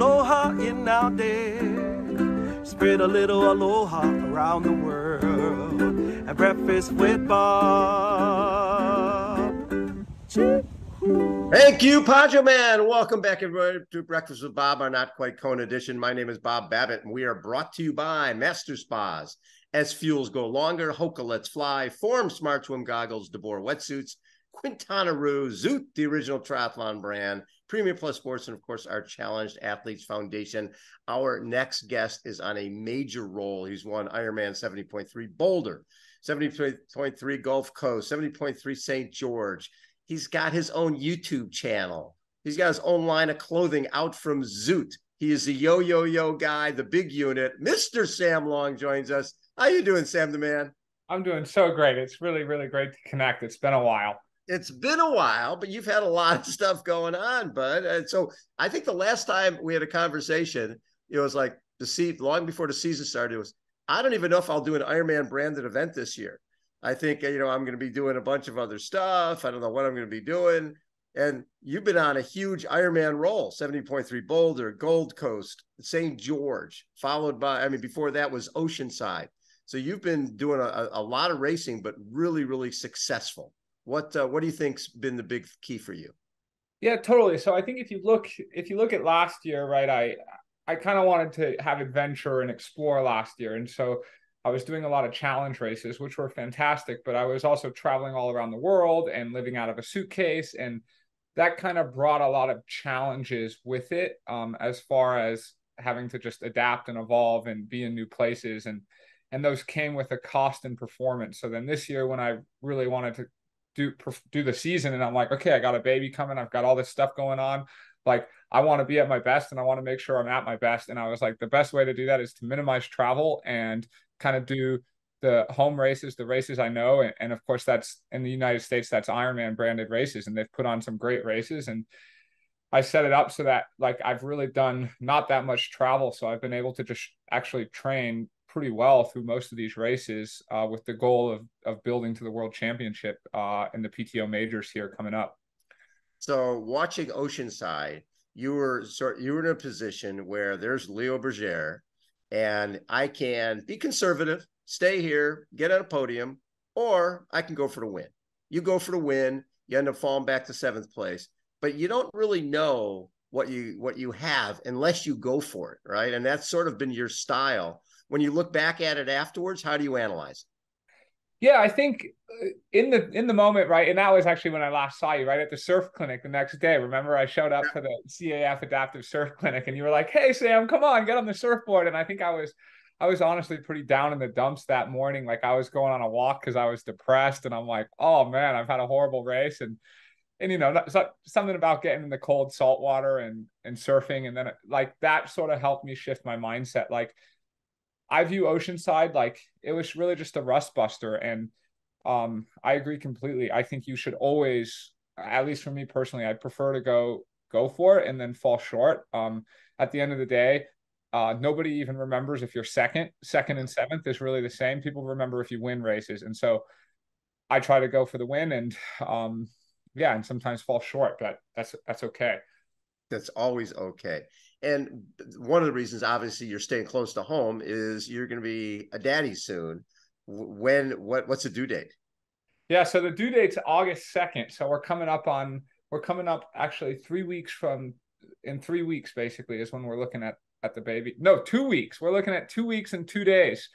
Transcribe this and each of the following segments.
aloha in our day. Spread a little aloha around the world. At breakfast with Bob. Thank you, Pacho Man. Welcome back, everybody, to Breakfast with Bob, our Not Quite Kona edition. My name is Bob Babbitt, and we are brought to you by Master Spas. SFuels go longer, Hoka Let's Fly, Form Smart Swim Goggles, DeBoer Wetsuits, Quintana Roo, Zoot, the original triathlon brand, Premier Plus Sports, and of course, our Challenged Athletes Foundation. Our next guest is on a major role. He's won Ironman 70.3 Boulder, 70.3 Gulf Coast, 70.3 St. George. He's got his own YouTube channel. He's got his own line of clothing out from Zoot. He is the yo yo yo guy, the big unit. Mr. Sam Long joins us. How you doing, Sam the man? I'm doing so great. It's really, really great to connect. It's been a while. It's been a while, but you've had a lot of stuff going on, bud. And so I think the last time we had a conversation, it was like the seat long before the season started. It was I don't even know if I'll do an Ironman branded event this year. I think you know I'm going to be doing a bunch of other stuff. I don't know what I'm going to be doing. And you've been on a huge Ironman roll 70.3 Boulder, Gulf Coast, St. George, followed by, I mean, before that was Oceanside. So you've been doing a, a lot of racing, but really, really successful. What uh, what do you think's been the big key for you? Yeah, totally. So I think if you look if you look at last year, right, I I kind of wanted to have adventure and explore last year. And so I was doing a lot of challenge races, which were fantastic, but I was also traveling all around the world and living out of a suitcase. And that kind of brought a lot of challenges with it um, as far as having to just adapt and evolve and be in new places. And and those came with a cost and performance. So then this year, when I really wanted to do do the season, and I'm like, okay, I got a baby coming, I've got all this stuff going on, like I want to be at my best, and I want to make sure I'm at my best. And I was like, the best way to do that is to minimize travel and kind of do the home races, the races I know, and, and of course that's in the United States, that's Ironman branded races, and they've put on some great races. And I set it up so that like I've really done not that much travel, so I've been able to just actually train pretty well through most of these races uh, with the goal of of building to the world championship uh, in the PTO majors here coming up. So watching Oceanside, you were sort you were in a position where there's Leo Bergere, and I can be conservative, stay here, get on a podium, or I can go for the win. You go for the win, you end up falling back to seventh place, but you don't really know what you what you have unless you go for it, right? And that's sort of been your style when you look back at it afterwards, how do you analyze it Yeah, I think uh, in the in the moment, right, and that was actually when I last saw you, right, at the surf clinic the next day. Remember, I showed up to the CAF Adaptive Surf Clinic, and you were like, "Hey, Sam, come on, get on the surfboard." And I think I was, I was honestly pretty down in the dumps that morning. Like I was going on a walk because I was depressed, and I'm like, "Oh man, I've had a horrible race," and and you know, something about getting in the cold salt water and and surfing, and then like that sort of helped me shift my mindset, like I view Oceanside like it was really just a rust buster. And um, I agree completely. I think you should always, at least for me personally, I prefer to go go for it and then fall short. Um, at the end of the day, uh, nobody even remembers if you're second. Second and seventh is really the same. People remember if you win races, and so I try to go for the win, and um, yeah, and sometimes fall short, but that's that's okay. That's always okay. And one of the reasons, obviously, you're staying close to home is you're going to be a daddy soon. When what what's the due date? Yeah, so the due date's August second. So we're coming up on we're coming up actually three weeks from in three weeks basically is when we're looking at at the baby. No, two weeks. We're looking at two weeks and two days.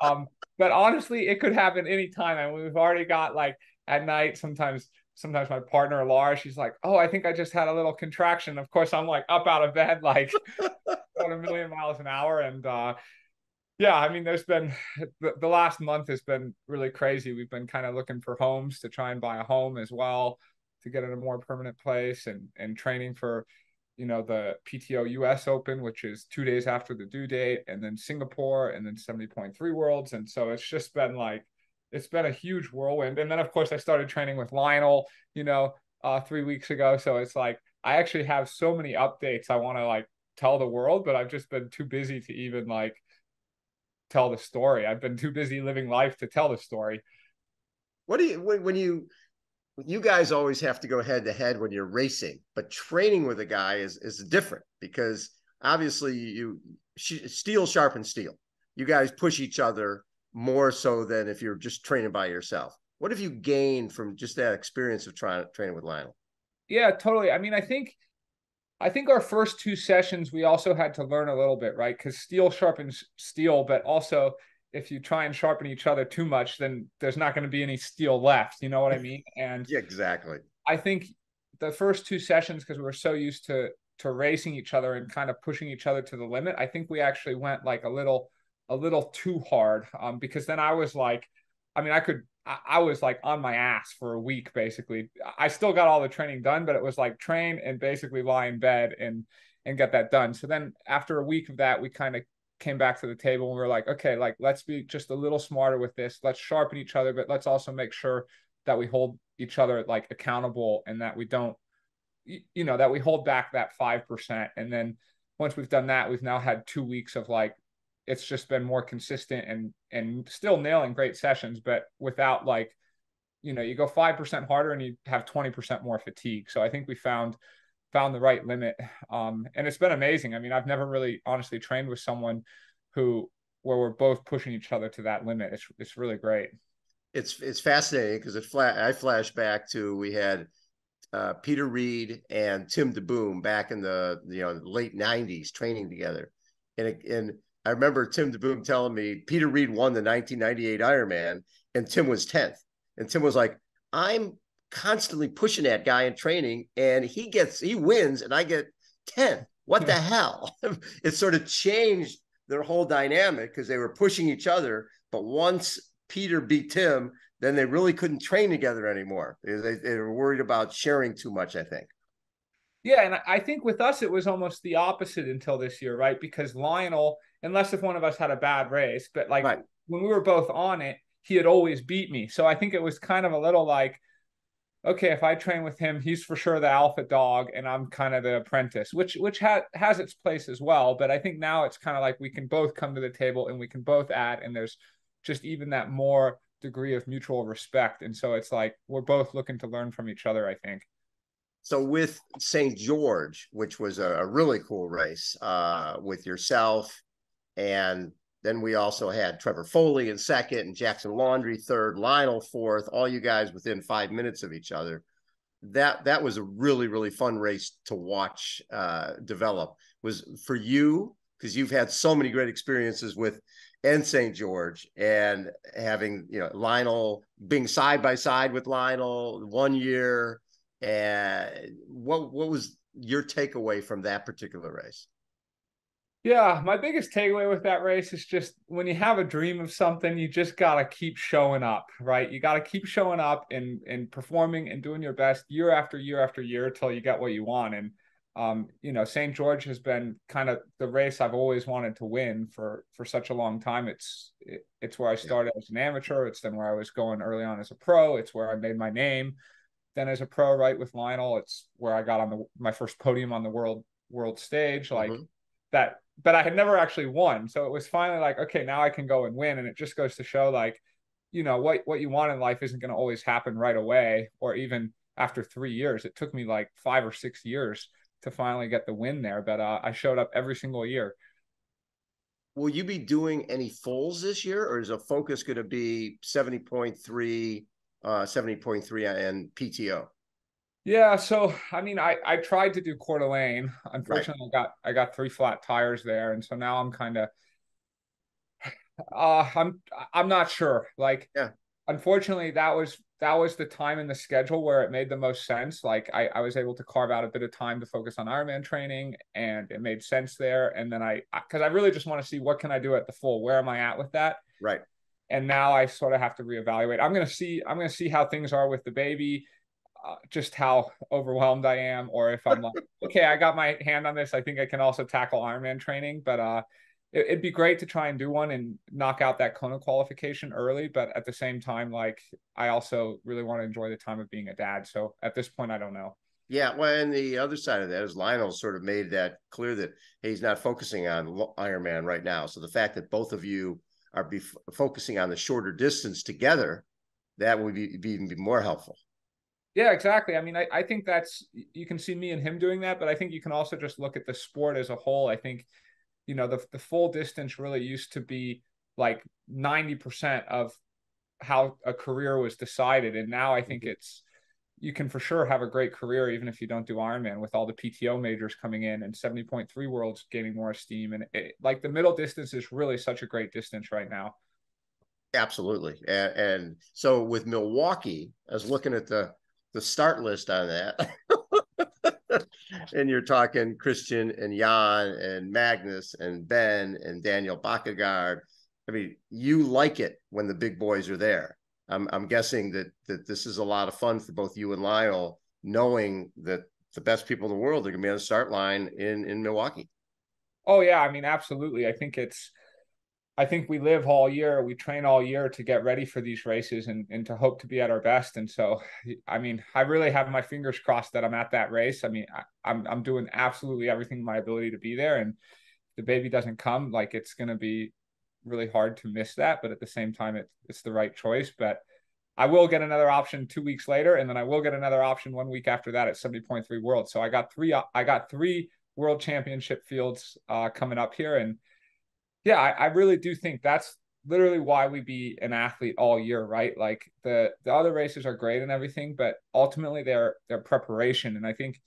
Um, but honestly, it could happen anytime. and we've already got like at night sometimes sometimes my partner Laura, she's like, "Oh, I think I just had a little contraction." Of course, I'm like up out of bed, like going a million miles an hour, and uh, yeah, I mean, there's been the, the last month has been really crazy. We've been kind of looking for homes to try and buy a home as well to get in a more permanent place, and and training for you know the PTO US Open, which is two days after the due date, and then Singapore, and then 70.3 Worlds, and so it's just been like it's been a huge whirlwind. And then of course I started training with Lionel, you know, uh, three weeks ago. So it's like I actually have so many updates I want to like tell the world, but I've just been too busy to even like tell the story. I've been too busy living life to tell the story. What do you when, when you you guys always have to go head to head when you're racing, but training with a guy is is different because obviously you steel sharpens steel. You guys push each other more so than if you're just training by yourself. What have you gained from just that experience of trying training with Lionel? Yeah, totally. I mean, I think I think our first two sessions we also had to learn a little bit, right? Because steel sharpens steel, but also if you try and sharpen each other too much, then there's not going to be any steel left. You know what I mean? And yeah, exactly. I think the first two sessions, because we were so used to to racing each other and kind of pushing each other to the limit, I think we actually went like a little a little too hard. Um, because then I was like, I mean, I could I was like on my ass for a week basically. I still got all the training done, but it was like train and basically lie in bed and and get that done. So then after a week of that, we kind of came back to the table and we are like, okay, like let's be just a little smarter with this. Let's sharpen each other, but let's also make sure that we hold each other like accountable and that we don't, you know, that we hold back that 5%. And then once we've done that, we've now had two weeks of like, it's just been more consistent and, and still nailing great sessions, but without like, you know, you go 5% harder and you have 20% more fatigue. So I think we found, found the right limit. Um, and it's been amazing. I mean, I've never really honestly trained with someone who where we're both pushing each other to that limit. It's it's really great. It's it's fascinating because it flat I flash back to we had uh, Peter Reid and Tim DeBoom back in the you know late '90s training together, and it, and I remember Tim DeBoom telling me Peter Reid won the 1998 Ironman and Tim was 10th, and Tim was like, "I'm constantly pushing that guy in training and he gets he wins and I get 10. What the hell? it sort of changed their whole dynamic because they were pushing each other. But once Peter beat Tim, then they really couldn't train together anymore. They, they were worried about sharing too much, I think. Yeah, and I think with us it was almost the opposite until this year, right? Because Lionel, unless if one of us had a bad race, but like right. when we were both on it, he had always beat me. So I think it was kind of a little like, okay, if I train with him, he's for sure the alpha dog, and I'm kind of the apprentice, which which ha- has its place as well. But I think now it's kind of like we can both come to the table and we can both add, and there's just even that more degree of mutual respect, and so it's like we're both looking to learn from each other. I think. So with St. George, which was a, a really cool race, uh, with yourself and then we also had Trevor Foley in second and Jackson Laundry third, Lionel fourth, all you guys within five minutes of each other. That that was a really, really fun race to watch uh, develop. Was for you, because you've had so many great experiences with and St. George and having, you know, Lionel being side by side with Lionel one year. And what what was your takeaway from that particular race? Yeah, my biggest takeaway with that race is just when you have a dream of something, you just gotta keep showing up, right? You gotta keep showing up and and performing and doing your best year after year after year until you get what you want. And um, you know, St. George has been kind of the race I've always wanted to win for for such a long time. It's it, it's where I started as an amateur. It's then where I was going early on as a pro. It's where I made my name. Then as a pro, right with Lionel, it's where I got on the my first podium on the world world stage. Like mm-hmm. that but I had never actually won. So it was finally like, okay, now I can go and win. And it just goes to show like, you know, what what you want in life isn't going to always happen right away or even after three years. It took me like five or six years to finally get the win there. But uh, I showed up every single year. Will you be doing any fulls this year, or is a focus going to be 70.3, uh, 70.3 and PTO? Yeah, so I mean, I I tried to do Coeur d'Alene. Unfortunately, right. I got I got three flat tires there, and so now I'm kind of, uh, I'm I'm not sure. Like, yeah, unfortunately, that was that was the time in the schedule where it made the most sense. Like, I I was able to carve out a bit of time to focus on Ironman training, and it made sense there. And then I because I really just want to see what can I do at the full. Where am I at with that? Right. And now I sort of have to reevaluate. I'm gonna see. I'm gonna see how things are with the baby uh, just how overwhelmed I am, or if I'm like, okay, I got my hand on this, I think I can also tackle Ironman training. But uh, it, would be great to try and do one and knock out that Kona qualification early. But at the same time, like I also really want to enjoy the time of being a dad. So at this point, I don't know. Yeah, well, and the other side of that is Lionel sort of made that clear that he's not focusing on Ironman right now. So the fact that both of you are be focusing on the shorter distance together, that would be, be even be more helpful. Yeah, exactly. I mean, I, I think that's you can see me and him doing that, but I think you can also just look at the sport as a whole. I think, you know, the the full distance really used to be like 90% of how a career was decided. And now I think mm-hmm. it's you can for sure have a great career even if you don't do Ironman with all the PTO majors coming in and 70.3 worlds gaining more steam. And it, like the middle distance is really such a great distance right now. Absolutely. And, and so with Milwaukee, I was looking at the the start list on that. and you're talking Kristian and Jan and Magnus and Ben and Daniel Bækkegård. I mean, you like it when the big boys are there. I'm, I'm guessing that that this is a lot of fun for both you and Lionel, knowing that the best people in the world are going to be on the start line in in Milwaukee. Oh yeah, I mean, absolutely. I think it's I think we live all year, we train all year to get ready for these races and, and to hope to be at our best. And so, I mean, I really have my fingers crossed that I'm at that race. I mean, I, am I'm, I'm doing absolutely everything in my ability to be there. And the baby doesn't come, like it's going to be really hard to miss that. But at the same time, it, it's the right choice. But I will get another option two weeks later, and then I will get another option one week after that at 70.3 World. So I got three. I got three World Championship fields uh, coming up here, and yeah, I, I really do think that's literally why we be an athlete all year, right? Like the the other races are great and everything, but ultimately they're their preparation. And I think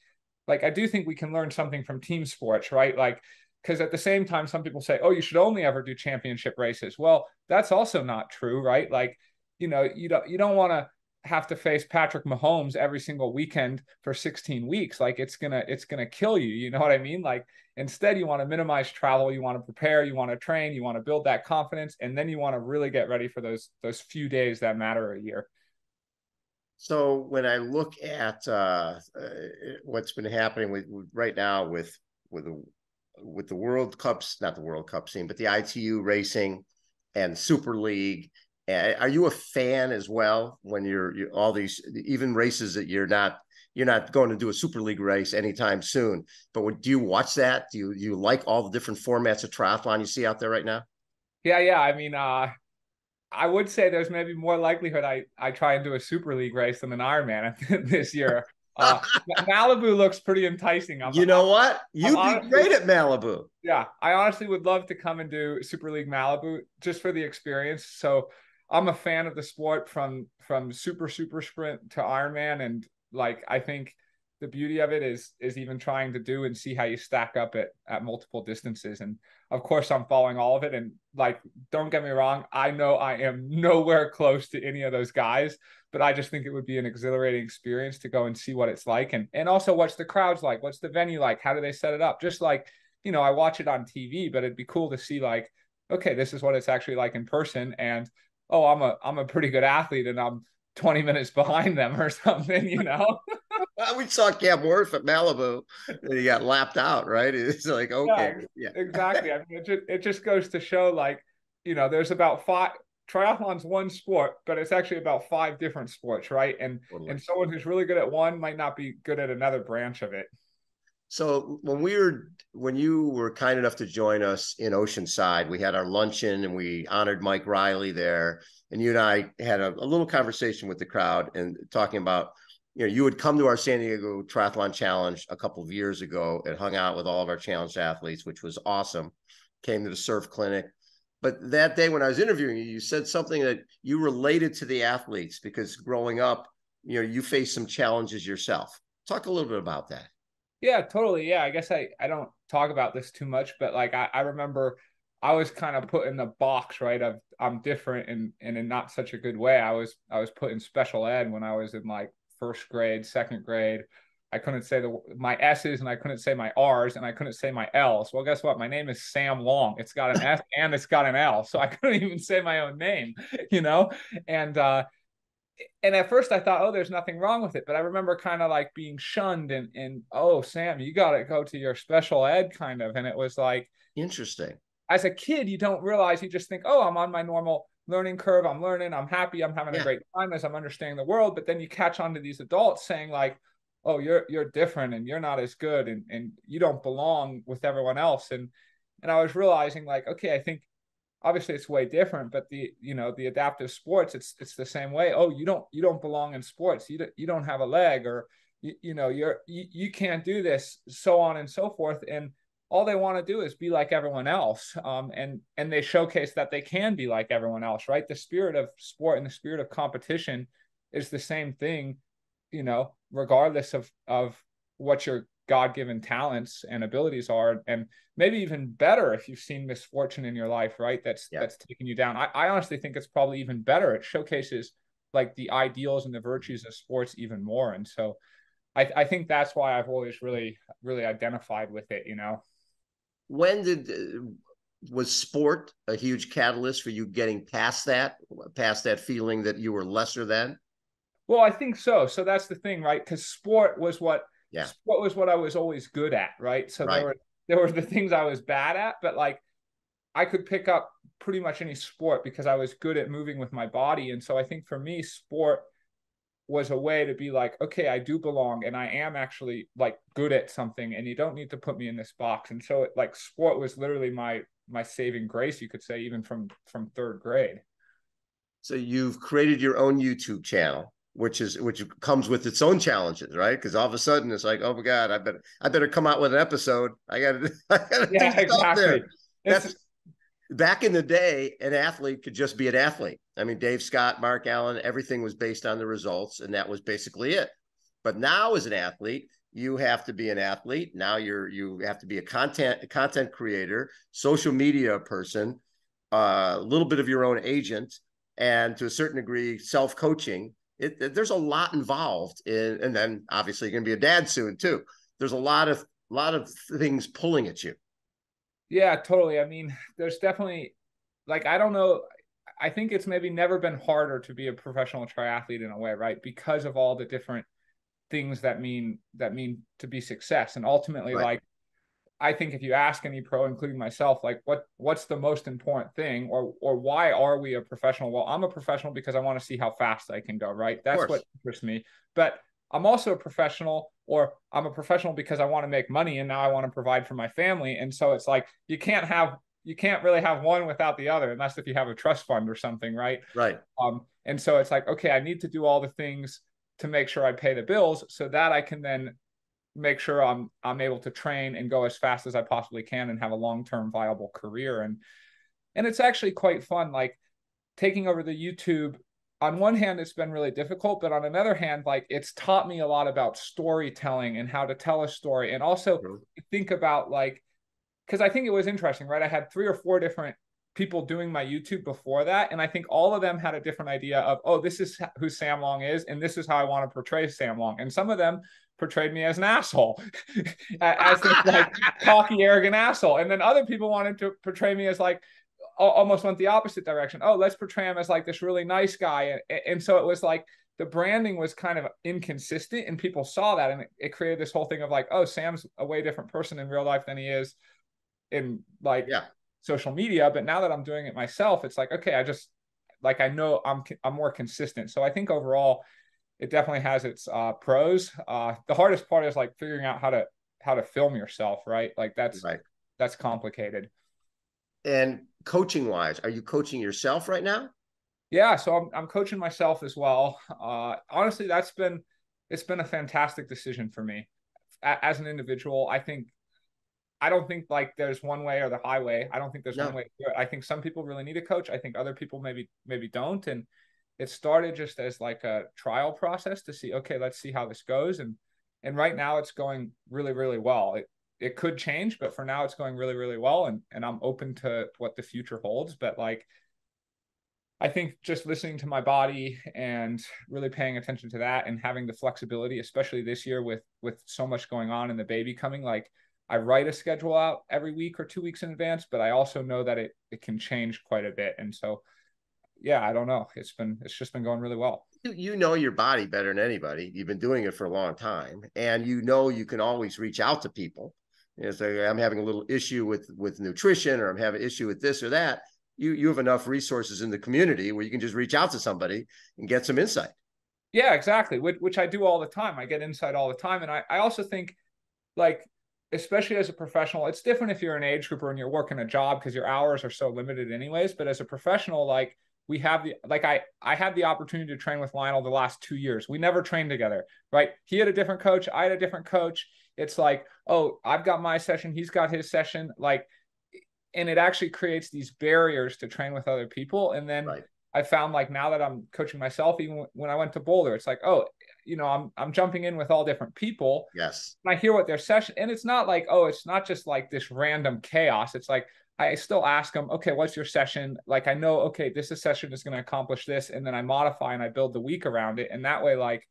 like I do think we can learn something from team sports, right? Like because at the same time, some people say, oh, you should only ever do championship races. Well, that's also not true, right? Like, you know, you don't you don't want to have to face Patrick Mahomes every single weekend for 16 weeks. Like it's gonna it's gonna kill you. You know what I mean? Like instead, you want to minimize travel. You want to prepare. You want to train. You want to build that confidence, and then you want to really get ready for those those few days that matter a year. So when I look at uh, uh, what's been happening with, with, right now with with the with the World Cups, not the World Cup scene, but the ITU racing and Super League. Are you a fan as well when you're, you're all these even races that you're not you're not going to do a super league race anytime soon but do you watch that? Do you you like all the different formats of triathlon you see out there right now? Yeah yeah i mean uh i would say there's maybe more likelihood i i try and do a super league race than an ironman this year uh, Malibu looks pretty enticing. I'm, you know what? You'd I'm be great at Malibu. Yeah, I honestly would love to come and do Super League Malibu just for the experience. So I'm a fan of the sport from from super super sprint to Ironman, and like I think the beauty of it is is even trying to do and see how you stack up at at multiple distances. And of course, I'm following all of it. And like, don't get me wrong, I know I am nowhere close to any of those guys, but I just think it would be an exhilarating experience to go and see what it's like, and and also what's the crowds like, what's the venue like, how do they set it up? Just like you know, I watch it on TV, but it'd be cool to see like, okay, this is what it's actually like in person, and oh, I'm a I'm a pretty good athlete and I'm 20 minutes behind them or something, you know. We saw Cam Wurf at Malibu and he got lapped out, right? It's like, okay. Yeah, yeah. exactly. I mean, it just, it just goes to show like, you know, there's about five triathlon's one sport, but it's actually about five different sports, right? And totally. and someone who's really good at one might not be good at another branch of it. So when we were when you were kind enough to join us in Oceanside, we had our luncheon and we honored Mike Riley there. And you and I had a, a little conversation with the crowd and talking about, you know, you had come to our San Diego Triathlon Challenge a couple of years ago and hung out with all of our challenge athletes, which was awesome. Came to the surf clinic. But that day when I was interviewing you, you said something that you related to the athletes because growing up, you know, you faced some challenges yourself. Talk a little bit about that. Yeah, totally. Yeah, I guess I I don't talk about this too much, but like I, I remember I was kind of put in the box, right? Of I'm different and and in not such a good way. I was I was put in special ed when I was in like first grade, second grade. I couldn't say the my S's and I couldn't say my R's and I couldn't say my L's. Well, guess what? My name is Sam Long. It's got an S and it's got an L, so I couldn't even say my own name, you know. And uh, and at first I thought, oh, there's nothing wrong with it. But I remember kind of like being shunned and and oh, Sam, you got to go to your special ed kind of. And it was like interesting. As a kid, you don't realize you just think, oh, I'm on my normal learning curve. I'm learning. I'm happy. I'm having yeah. a great time as I'm understanding the world. But then you catch on to these adults saying like, oh, you're you're different and you're not as good and and you don't belong with everyone else. And and I was realizing like, okay, I think obviously it's way different but the you know the adaptive sports it's it's the same way oh you don't you don't belong in sports you don't, you don't have a leg or you, you know you're you, you can't do this so on and so forth and all they want to do is be like everyone else um, and and they showcase that they can be like everyone else right? The spirit of sport and the spirit of competition is the same thing you know regardless of of what your god-given talents and abilities are and maybe even better if you've seen misfortune in your life right? That's yeah. that's taking you down. I, I honestly think it's probably even better. It showcases like the ideals and the virtues of sports even more and so I, I think that's why I've always really really identified with it you know when did uh, was sport a huge catalyst for you getting past that past that feeling that you were lesser than? Well i think so. So that's the thing right? Because sport was what yeah. what was what i was always good at right? So right. there were there were the things i was bad at but like i could pick up pretty much any sport because i was good at moving with my body. And so i think for me sport was a way to be like okay i do belong and i am actually like good at something and you don't need to put me in this box and so it, like sport was literally my my saving grace you could say even from from third grade so you've created your own youtube channel which is which comes with its own challenges, right? Because all of a sudden it's like, oh my god, I better I better come out with an episode. I got to, I got to yeah, exactly. That's back in the day, an athlete could just be an athlete. I mean, Dave Scott, Mark Allen, everything was based on the results, and that was basically it. But now, as an athlete, you have to be an athlete. Now you're you have to be a content a content creator, social media person, uh, a little bit of your own agent, and to a certain degree, self coaching there's a lot involved in, and then obviously you're going to be a dad soon too. There's a lot of lot of things pulling at you. Yeah, totally. I mean, there's definitely like I don't know. I think it's maybe never been harder to be a professional triathlete in a way, right? Because of all the different things that mean that mean to be success, and ultimately, right. like I think if you ask any pro, including myself, like what what's the most important thing, or or why are we a professional? Well, I'm a professional because I want to see how fast I can go. Right, that's what interests me. But I'm also a professional, or I'm a professional because I want to make money, and now I want to provide for my family. And so it's like you can't have you can't really have one without the other, unless if you have a trust fund or something, right? Right. Um, and so it's like okay, I need to do all the things to make sure I pay the bills, so that I can then make sure I'm I'm able to train and go as fast as I possibly can and have a long-term viable career and and it's actually quite fun like taking over the YouTube on one hand it's been really difficult but on another hand like it's taught me a lot about storytelling and how to tell a story and also mm-hmm. think about like cuz I think it was interesting right I had three or four different people doing my YouTube before that and I think all of them had a different idea of oh this is who Sam Long is and this is how I want to portray Sam Long and some of them portrayed me as an asshole, as this like cocky, arrogant asshole. And then other people wanted to portray me as like almost went the opposite direction. Oh, let's portray him as like this really nice guy. And, and so it was like the branding was kind of inconsistent and people saw that and it, it, created this whole thing of like, oh, Sam's a way different person in real life than he is in like yeah. social media. But now that I'm doing it myself, it's like, okay, I just like I know I'm I'm more consistent. So I think overall it definitely has its uh, pros. Uh, the hardest part is like figuring out how to how to film yourself, right? Like that's right. that's complicated. And coaching wise, are you coaching yourself right now? Yeah, so I'm I'm coaching myself as well. Uh, honestly, that's been it's been a fantastic decision for me as an individual. I think I don't think like there's one way or the highway. I don't think there's no. one way to do it. I think some people really need a coach. I think other people maybe maybe don't. And it started just as like a trial process to see okay let's see how this goes and and right now it's going really really well it it could change but for now it's going really really well and and i'm open to what the future holds but like i think just listening to my body and really paying attention to that and having the flexibility especially this year with with so much going on and the baby coming like i write a schedule out every week or two weeks in advance but i also know that it it can change quite a bit and so yeah, I don't know. It's been it's just been going really well. You, you know your body better than anybody. You've been doing it for a long time, and you know you can always reach out to people. You know, say I'm having a little issue with with nutrition, or I'm having an issue with this or that. You you have enough resources in the community where you can just reach out to somebody and get some insight. Yeah, exactly. Which, which I do all the time. I get insight all the time, and I I also think like especially as a professional, it's different if you're an age grouper and you're working a job because your hours are so limited anyways. But as a professional, like we have the like I I had the opportunity to train with Lionel the last two years. We never trained together, right? He had a different coach, I had a different coach. It's like, oh, I've got my session, he's got his session, like, and it actually creates these barriers to train with other people. And then right. I found like now that I'm coaching myself, even when I went to Boulder, it's like, oh, you know, I'm I'm jumping in with all different people. Yes. And I hear what their session, and it's not like, oh, it's not just like this random chaos. It's like I still ask them, okay, what's your session? Like I know, okay, this session is going to accomplish this, and then I modify and I build the week around it, and that way, like,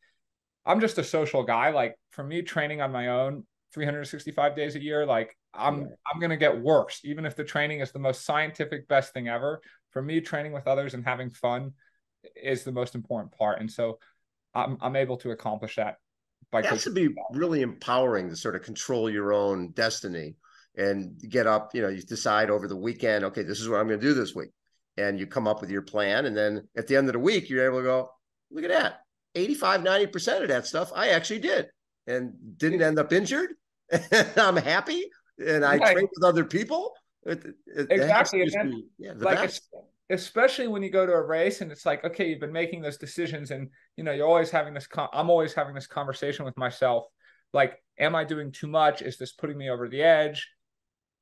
I'm just a social guy. Like for me, training on my own, 365 days a year, like I'm yeah. I'm gonna get worse, even if the training is the most scientific best thing ever for me, training with others and having fun is the most important part. And so I'm, I'm able to accomplish that by it has to be really empowering to sort of control your own destiny and get up, you know, you decide over the weekend, okay, this is what I'm going to do this week. And you come up with your plan. And then at the end of the week, you're able to go, look at that. 85, 90% of that stuff I actually did and didn't end up injured. I'm happy. And I right. trained with other people. It, it, exactly. Be, yeah, like especially when you go to a race and it's like, okay, you've been making those decisions, and you know you're always having this. Con- I'm always having this conversation with myself, like, am I doing too much? Is this putting me over the edge?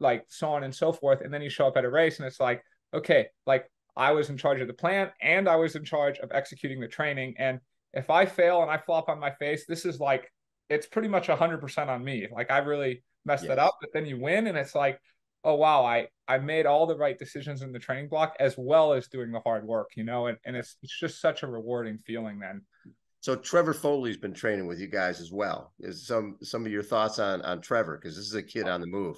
Like so on and so forth. And then you show up at a race, and it's like, okay, like I was in charge of the plan and I was in charge of executing the training. And if I fail and I flop on my face, this is like it's pretty much 100% on me. Like I really messed yes. it up, but then you win and it's like oh wow i i made all the right decisions in the training block as well as doing the hard work you know and, and it's it's just such a rewarding feeling then. So trevor foley's been training with you guys as well. Is some some of your thoughts on on trevor? Because this is a kid on the move.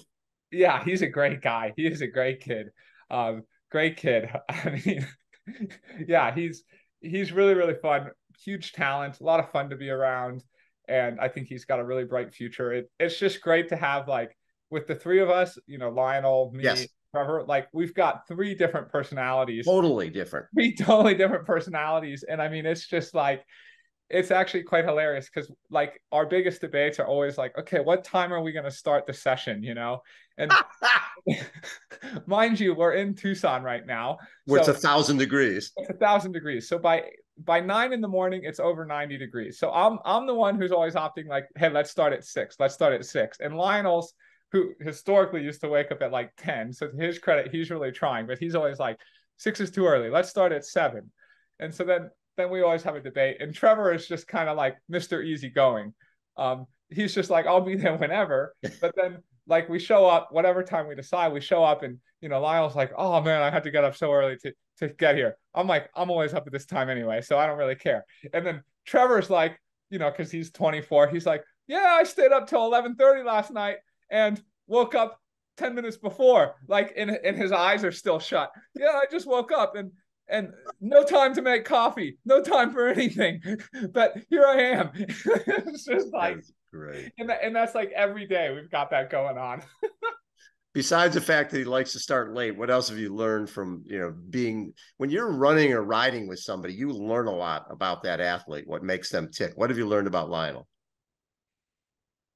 Yeah he's a great guy. He is a great kid. Um great kid. I mean yeah he's he's really really fun huge talent a lot of fun to be around and i think he's got a really bright future it, it's just great to have like with the three of us, you know, Lionel, me, yes. Trevor, like we've got three different personalities. Totally different. Three totally different personalities. And I mean, it's just like, it's actually quite hilarious because like our biggest debates are always like, okay, what time are we going to start the session? You know, and mind you, we're in Tucson right now. Where so it's a thousand degrees. It's a thousand degrees. So by by nine in the morning, it's over 90 degrees. So I'm I'm the one who's always opting like, hey, let's start at six. Let's start at six. And Lionel's who historically used to wake up at like 10. So to his credit, he's really trying, but he's always like, six is too early. Let's start at seven. And so then then we always have a debate. And Trevor is just kind of like Mr. Easygoing. Um, he's just like, I'll be there whenever. But then like we show up, whatever time we decide, we show up and you know, Lionel's like, oh man, I had to get up so early to to get here. I'm like, I'm always up at this time anyway, so I don't really care. And then Trevor's like, you know, because he's 24, he's like, yeah, I stayed up till 11:30 last night and woke up 10 minutes before like and, and his eyes are still shut yeah i just woke up and and no time to make coffee no time for anything but here i am it's just like great and, that, and that's like every day we've got that going on besides the fact that he likes to start late what else have you learned from you know being when you're running or riding with somebody you learn a lot about that athlete what makes them tick what have you learned about lionel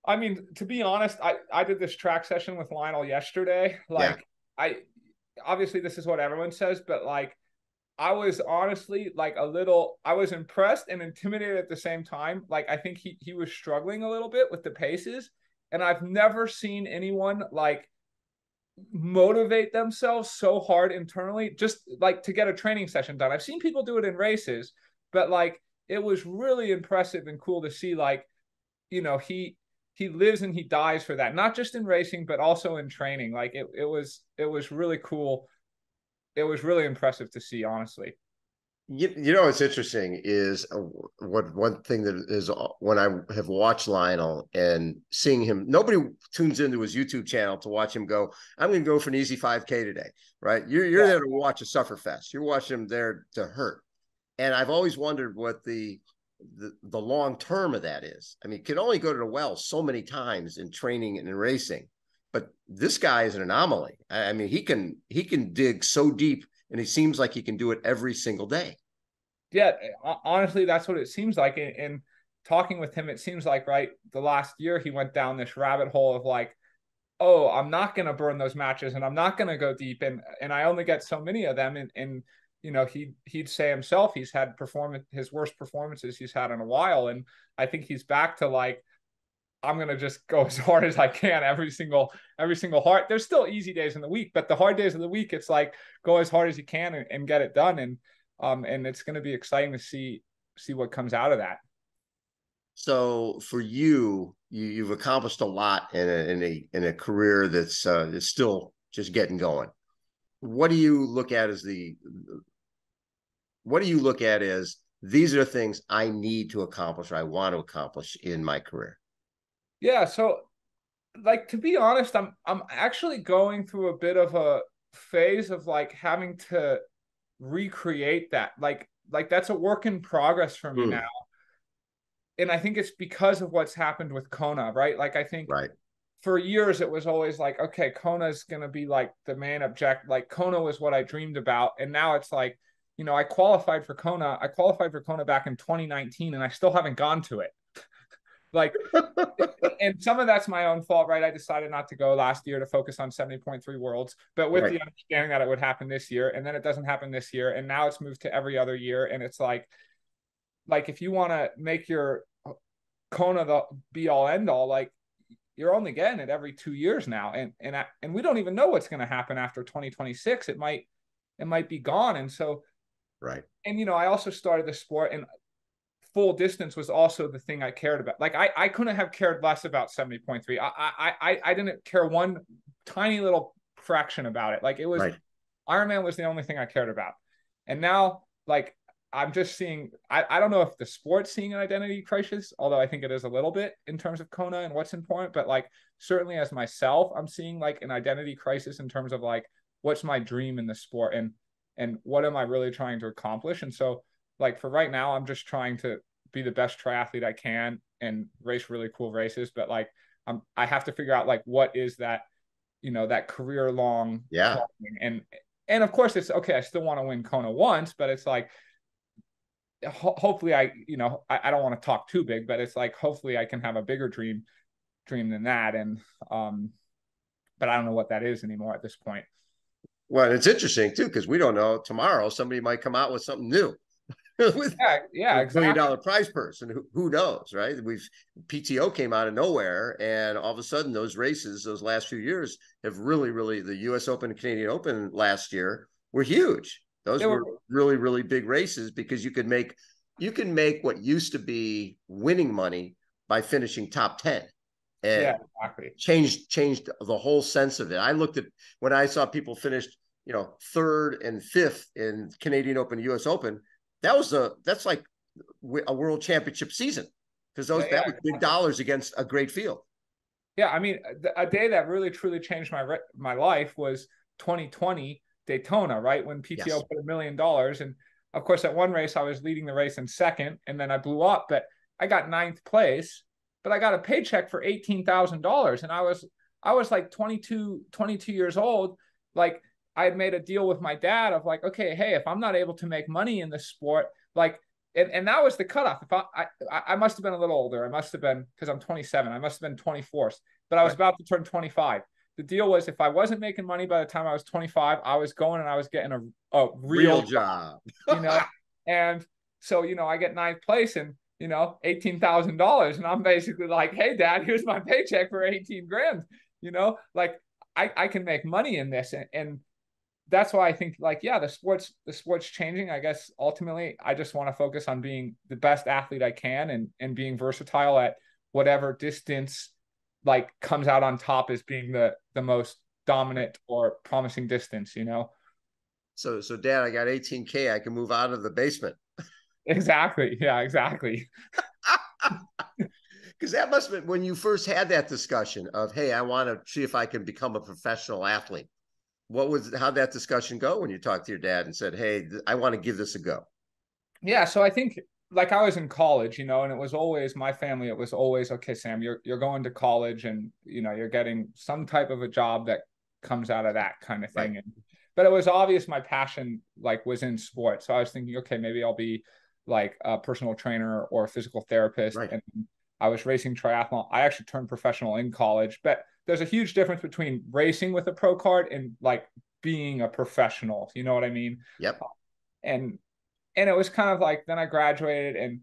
I mean, to be honest, I I did this track session with Lionel yesterday. Like, yeah. I obviously this is what everyone says, but like, I was honestly like a little. I was impressed and intimidated at the same time. Like, I think he he was struggling a little bit with the paces, and I've never seen anyone like motivate themselves so hard internally just like to get a training session done. I've seen people do it in races, but like it was really impressive and cool to see like you know he he lives and he dies for that not just in racing but also in training like it, it was it was really cool it was really impressive to see honestly you, you know what's interesting is uh, what one thing that is uh, when I have watched Lionel and seeing him, nobody tunes into his YouTube channel to watch him go. I'm going to go for an easy 5K today, right? You're you're yeah. there to watch a sufferfest. You're watching him there to hurt, and I've always wondered what the the, the long term of that is. I mean, you can only go to the well so many times in training and in racing, but this guy is an anomaly. I, mean, he can he can dig so deep, and he seems like he can do it every single day. Yeah, uh, honestly, that's what it seems like. And, talking with him, it seems like right the last year he went down this rabbit hole of like oh, I'm not going to burn those matches and I'm not going to go deep and and I only get so many of them and and you know he he'd say himself he's had performance his worst performances he's had in a while and I think he's back to like I'm going to just go as hard as I can every single every single hard there's still easy days in the week but the hard days of the week it's like go as hard as you can and, and get it done and um and it's going to be exciting to see see what comes out of that so for you, you you've accomplished a lot in a in a in a career that's uh, is still just getting going. What do you look at as the what do you look at as these are things I need to accomplish or I want to accomplish in my career? Yeah, so like to be honest, I'm I'm actually going through a bit of a phase of like having to recreate that. Like like that's a work in progress for me mm. now and I think it's because of what's happened with Kona, right? Like I think right. for years it was always like, okay, Kona's gonna be like the main object. Like Kona was what I dreamed about, and now it's like, you know, I qualified for Kona. I qualified for Kona back in 2019, and I still haven't gone to it. Like, and some of that's my own fault, right? I decided not to go last year to focus on 70.3 worlds, but with right. the understanding that it would happen this year, and then it doesn't happen this year, and now it's moved to every other year, and it's like like if you want to make your Kona the be all end all, like you're only getting it every two years now, and and I, and we don't even know what's going to happen after 2026. It might it might be gone, and so right. And you know, I also started the sport, and full distance was also the thing I cared about. Like I I couldn't have cared less about 70.3. I I I I didn't care one tiny little fraction about it. Like it was right. Ironman was the only thing I cared about, and now like I'm just seeing I, I don't know if the sport's seeing an identity crisis, although I think it is a little bit in terms of Kona and what's important, but like certainly as myself, I'm seeing like an identity crisis in terms of like what's my dream in the sport and and what am I really trying to accomplish? And so like for right now, I'm just trying to be the best triathlete I can and race really cool races, but like I'm I have to figure out like what is that, you know, that career long yeah. And and of course it's okay, I still want to win Kona once, but it's like ho- hopefully I, you know, I, I don't want to talk too big, but it's like hopefully I can have a bigger dream dream than that. And um, but I don't know what that is anymore at this point. Well, it's interesting too, because we don't know tomorrow somebody might come out with something new. with yeah, yeah, exactly. million dollar prize purse, and who, who knows, right? We've PTO came out of nowhere, and all of a sudden, those races, those last few years, have really, really the U.S. Open, Canadian Open last year were huge. Those were, were really, really big races because you could make you can make what used to be winning money by finishing top 10 and yeah, exactly. changed changed the whole sense of it. I looked at when I saw people finished, you know, third and fifth in Canadian Open, US Open. That was a that's like a world championship season because those yeah, that yeah, was big dollars against a great field. Yeah, I mean, a day that really truly changed my my life was 2020 Daytona, right? When PTO yes. put a million dollars. And of course, at one race, I was leading the race in second, and then I blew up, but I got ninth place, but I got a paycheck for $18,000. And I was, I was like 22, 22 years old. Like I had made a deal with my dad of like, okay, hey, if I'm not able to make money in this sport, like, and, and that was the cutoff. If I, I, I must have been a little older. I must have been, because I'm 27, I must have been 24th, but I was about to turn 25 the deal was if I wasn't making money by the time I was 25, I was going and I was getting a, a real, real job, you know, and so, you know, I get ninth place and, you know, $18,000. And I'm basically like, Hey dad, here's my paycheck for 18 grand, you know, like I, I can make money in this. And, and that's why I think like, yeah, the sports, the sports changing, I guess ultimately I just want to focus on being the best athlete I can and, and being versatile at whatever distance like comes out on top as being the the most dominant or promising distance, you know. So so dad, I got 18k, I can move out of the basement. Exactly. Yeah, exactly. Because that must have been when you first had that discussion of, hey, I want to see if I can become a professional athlete. What was how that discussion go when you talked to your dad and said, hey, I want to give this a go? Yeah, so I think like I was in college, you know, and it was always my family. It was always okay, Sam. You're you're going to college, and you know you're getting some type of a job that comes out of that kind of thing. Right. And but it was obvious my passion like was in sports. So I was thinking, okay, maybe I'll be like a personal trainer or a physical therapist. Right. And I was racing triathlon. I actually turned professional in college, but there's a huge difference between racing with a pro card and like being a professional. You know what I mean? Yep. Um, and and it was kind of like then I graduated and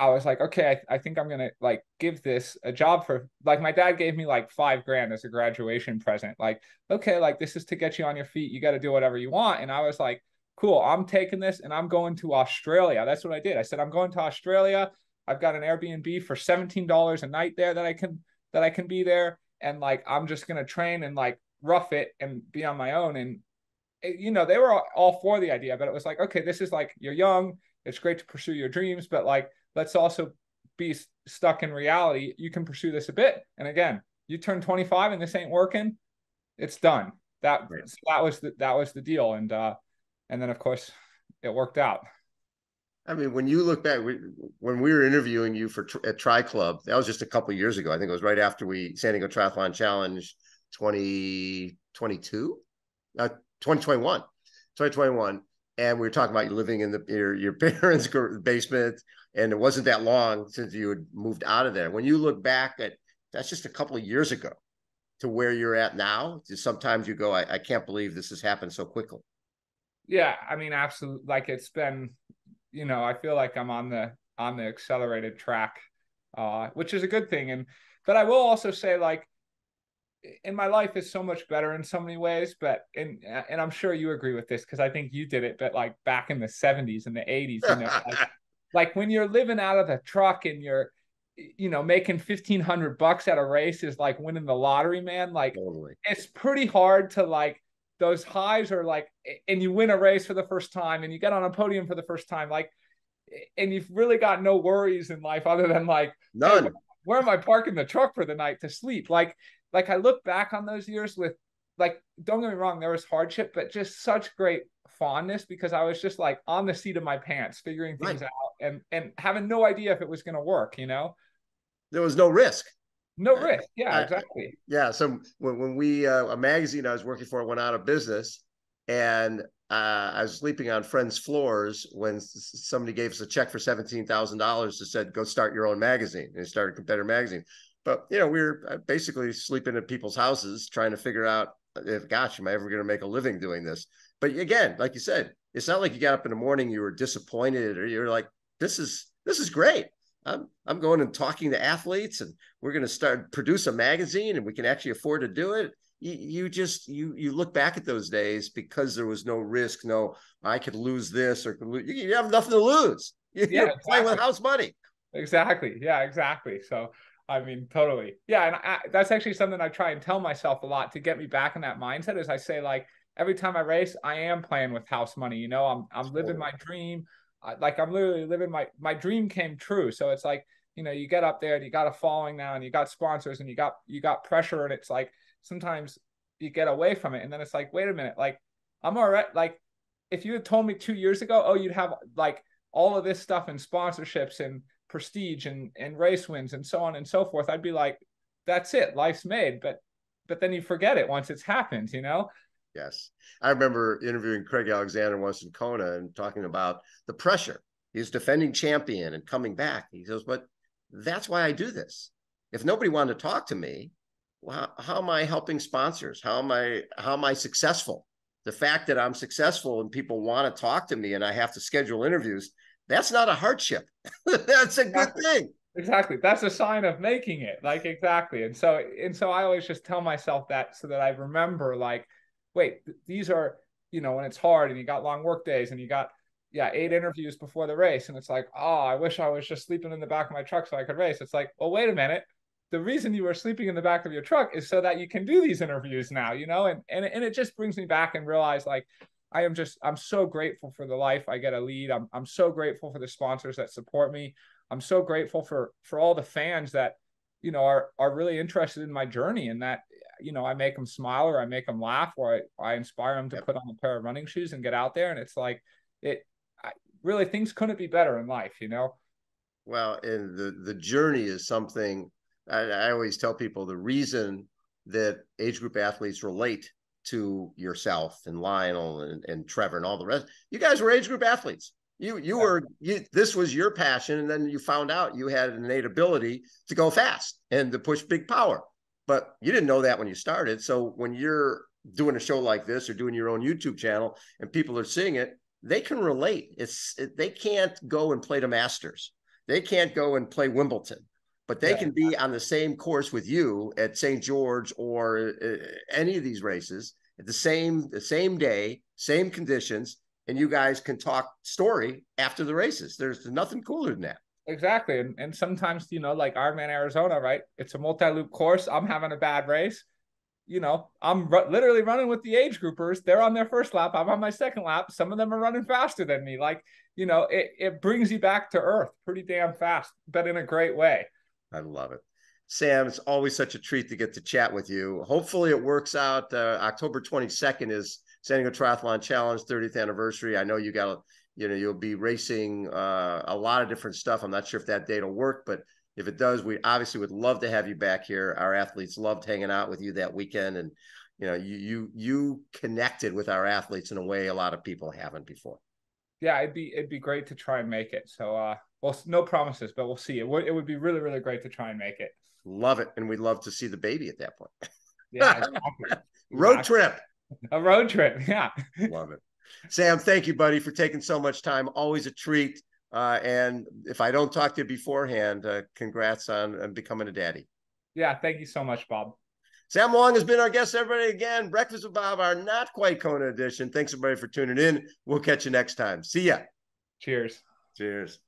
I was like, okay, I, I think I'm gonna like give this a job for like my dad gave me like five grand as a graduation present. Like, okay, like this is to get you on your feet. You got to do whatever you want. And I was like, cool, I'm taking this and I'm going to Australia. That's what I did. I said, I'm going to Australia. I've got an Airbnb for $17 a night there that I can that I can be there. And like I'm just gonna train and like rough it and be on my own. And it, you know, they were all, all for the idea, but it was like, okay, this is like you're young. It's great to pursue your dreams, but like let's also be stuck in reality. You can pursue this a bit. And again, you turn 25 and this ain't working, it's done. That right. that was the that was the deal. And uh and then of course it worked out. I mean, when you look back, when we were interviewing you for at Tri Club, that was just a couple years ago. I think it was right after we San Diego Triathlon Challenge 2022, uh, 2021, 2021 and we were talking about you living in the your, your parents' basement, and it wasn't that long since you had moved out of there. When you look back at that's just a couple of years ago to where you're at now, sometimes you go, I, I can't believe this has happened so quickly. Yeah, I mean, absolutely. Like it's been, you know, I feel like I'm on the on the accelerated track, uh, which is a good thing. And but I will also say, like, in my life is so much better in so many ways but and and i'm sure you agree with this because i think you did it but like back in the 70s and the 80s you know like, like, when you're living out of the truck and you're you know making 1500 bucks at a race is like winning the lottery man like totally. it's pretty hard to like those highs are like and you win a race for the first time and you get on a podium for the first time like and you've really got no worries in life other than like none hey, where am i parking the truck for the night to sleep like like I look back on those years with like don't get me wrong, there was hardship, but just such great fondness because I was just like on the seat of my pants, figuring things right. out and and having no idea if it was going to work. You know, there was no risk. No risk. Yeah, I, exactly. yeah. So when when we uh, a magazine I was working for went out of business, and uh, I was sleeping on friends' floors when somebody gave us a check for seventeen thousand dollars to said go start your own magazine and started Competitor Magazine. But you know, we were uh, basically sleeping at people's houses trying to figure out if, gosh, am I ever going to make a living doing this? But again, like you said, it's not like you got up in the morning, you were disappointed, or you're like, this is this is great. I'm I'm going and talking to athletes, and we're going to start produce a magazine, and we can actually afford to do it. You, you just you you look back at those days because there was no risk, no I could lose this or you have nothing to lose. You're yeah, exactly. playing with house money. Exactly. Yeah, exactly. So I mean, totally. Yeah, and I, that's actually something I try and tell myself a lot to get me back in that mindset. Is I say like every time I race, I am playing with house money. You know, I'm I'm living my dream. I, like I'm literally living my my dream came true. So it's like you know, you get up there and you got a following now, and you got sponsors, and you got you got pressure, and it's like sometimes you get away from it, and then it's like, wait a minute, like I'm all right. Like if you had told me two years ago, oh, you'd have like all of this stuff and sponsorships and prestige and and race wins and so on and so forth i'd be like that's it life's made but but then you forget it once it's happened you know yes i remember interviewing craig alexander once in kona and talking about the pressure he's defending champion and coming back he goes but that's why i do this if nobody wanted to talk to me well, how, how am i helping sponsors how am i how am i successful the fact that i'm successful and people want to talk to me and i have to schedule interviews that's not a hardship. that's a good thing. Exactly. That's a sign of making it. Like exactly. And so and so I always just tell myself that so that I remember like, wait, these are, you know, when it's hard and you got long work days and you got yeah, eight interviews before the race. And it's like, oh, I wish I was just sleeping in the back of my truck so I could race. It's like, well, wait a minute. The reason you were sleeping in the back of your truck is so that you can do these interviews now, you know? And and, and it just brings me back and realize like I am just I'm so grateful for the life I get a lead. I'm I'm so grateful for the sponsors that support me. I'm so grateful for for all the fans that you know are are really interested in my journey and that you know I make them smile or I make them laugh or I, I inspire them to yep. put on a pair of running shoes and get out there and it's like it I, really things couldn't be better in life, you know. Well, and the the journey is something I, I always tell people the reason that age group athletes relate to yourself and Lionel and, and Trevor and all the rest. You guys were age group athletes. You you were you this was your passion, and then you found out you had an innate ability to go fast and to push big power. But you didn't know that when you started. So when you're doing a show like this or doing your own YouTube channel and people are seeing it, they can relate. It's it, they can't go and play the Masters. They can't go and play Wimbledon, but they yeah. can be on the same course with you at St. George or uh, any of these races at the same the same day, same conditions, and you guys can talk story after the races. There's nothing cooler than that. Exactly, and and sometimes you know, like Ironman Arizona, right? It's a multi-loop course. I'm having a bad race you know, I'm literally running with the age groupers. They're on their first lap. I'm on my second lap. Some of them are running faster than me. Like, you know, it, it brings you back to earth pretty damn fast, but in a great way. I love it. Sam, it's always such a treat to get to chat with you. Hopefully, it works out. Uh, October 22nd is San Diego Triathlon Challenge 30th anniversary. I know you got, you know, you'll be racing uh, a lot of different stuff. I'm not sure if that date will work, but if it does, we obviously would love to have you back here. Our athletes loved hanging out with you that weekend, and you know, you you you connected with our athletes in a way a lot of people haven't before. Yeah, it'd be it'd be great to try and make it. So, uh, well, no promises, but we'll see. It would it would be really really great to try and make it. Love it, and we'd love to see the baby at that point. Yeah, exactly. road trip. A road trip. Yeah. love it. Sam, thank you, buddy, for taking so much time. Always a treat. Uh, and if I don't talk to you beforehand, uh, congrats on, on becoming a daddy. Yeah, thank you so much, Bob. Sam Long has been our guest, everybody. Again, Breakfast with Bob, our not quite Kona edition. Thanks, everybody, for tuning in. We'll catch you next time. See ya. Cheers. Cheers.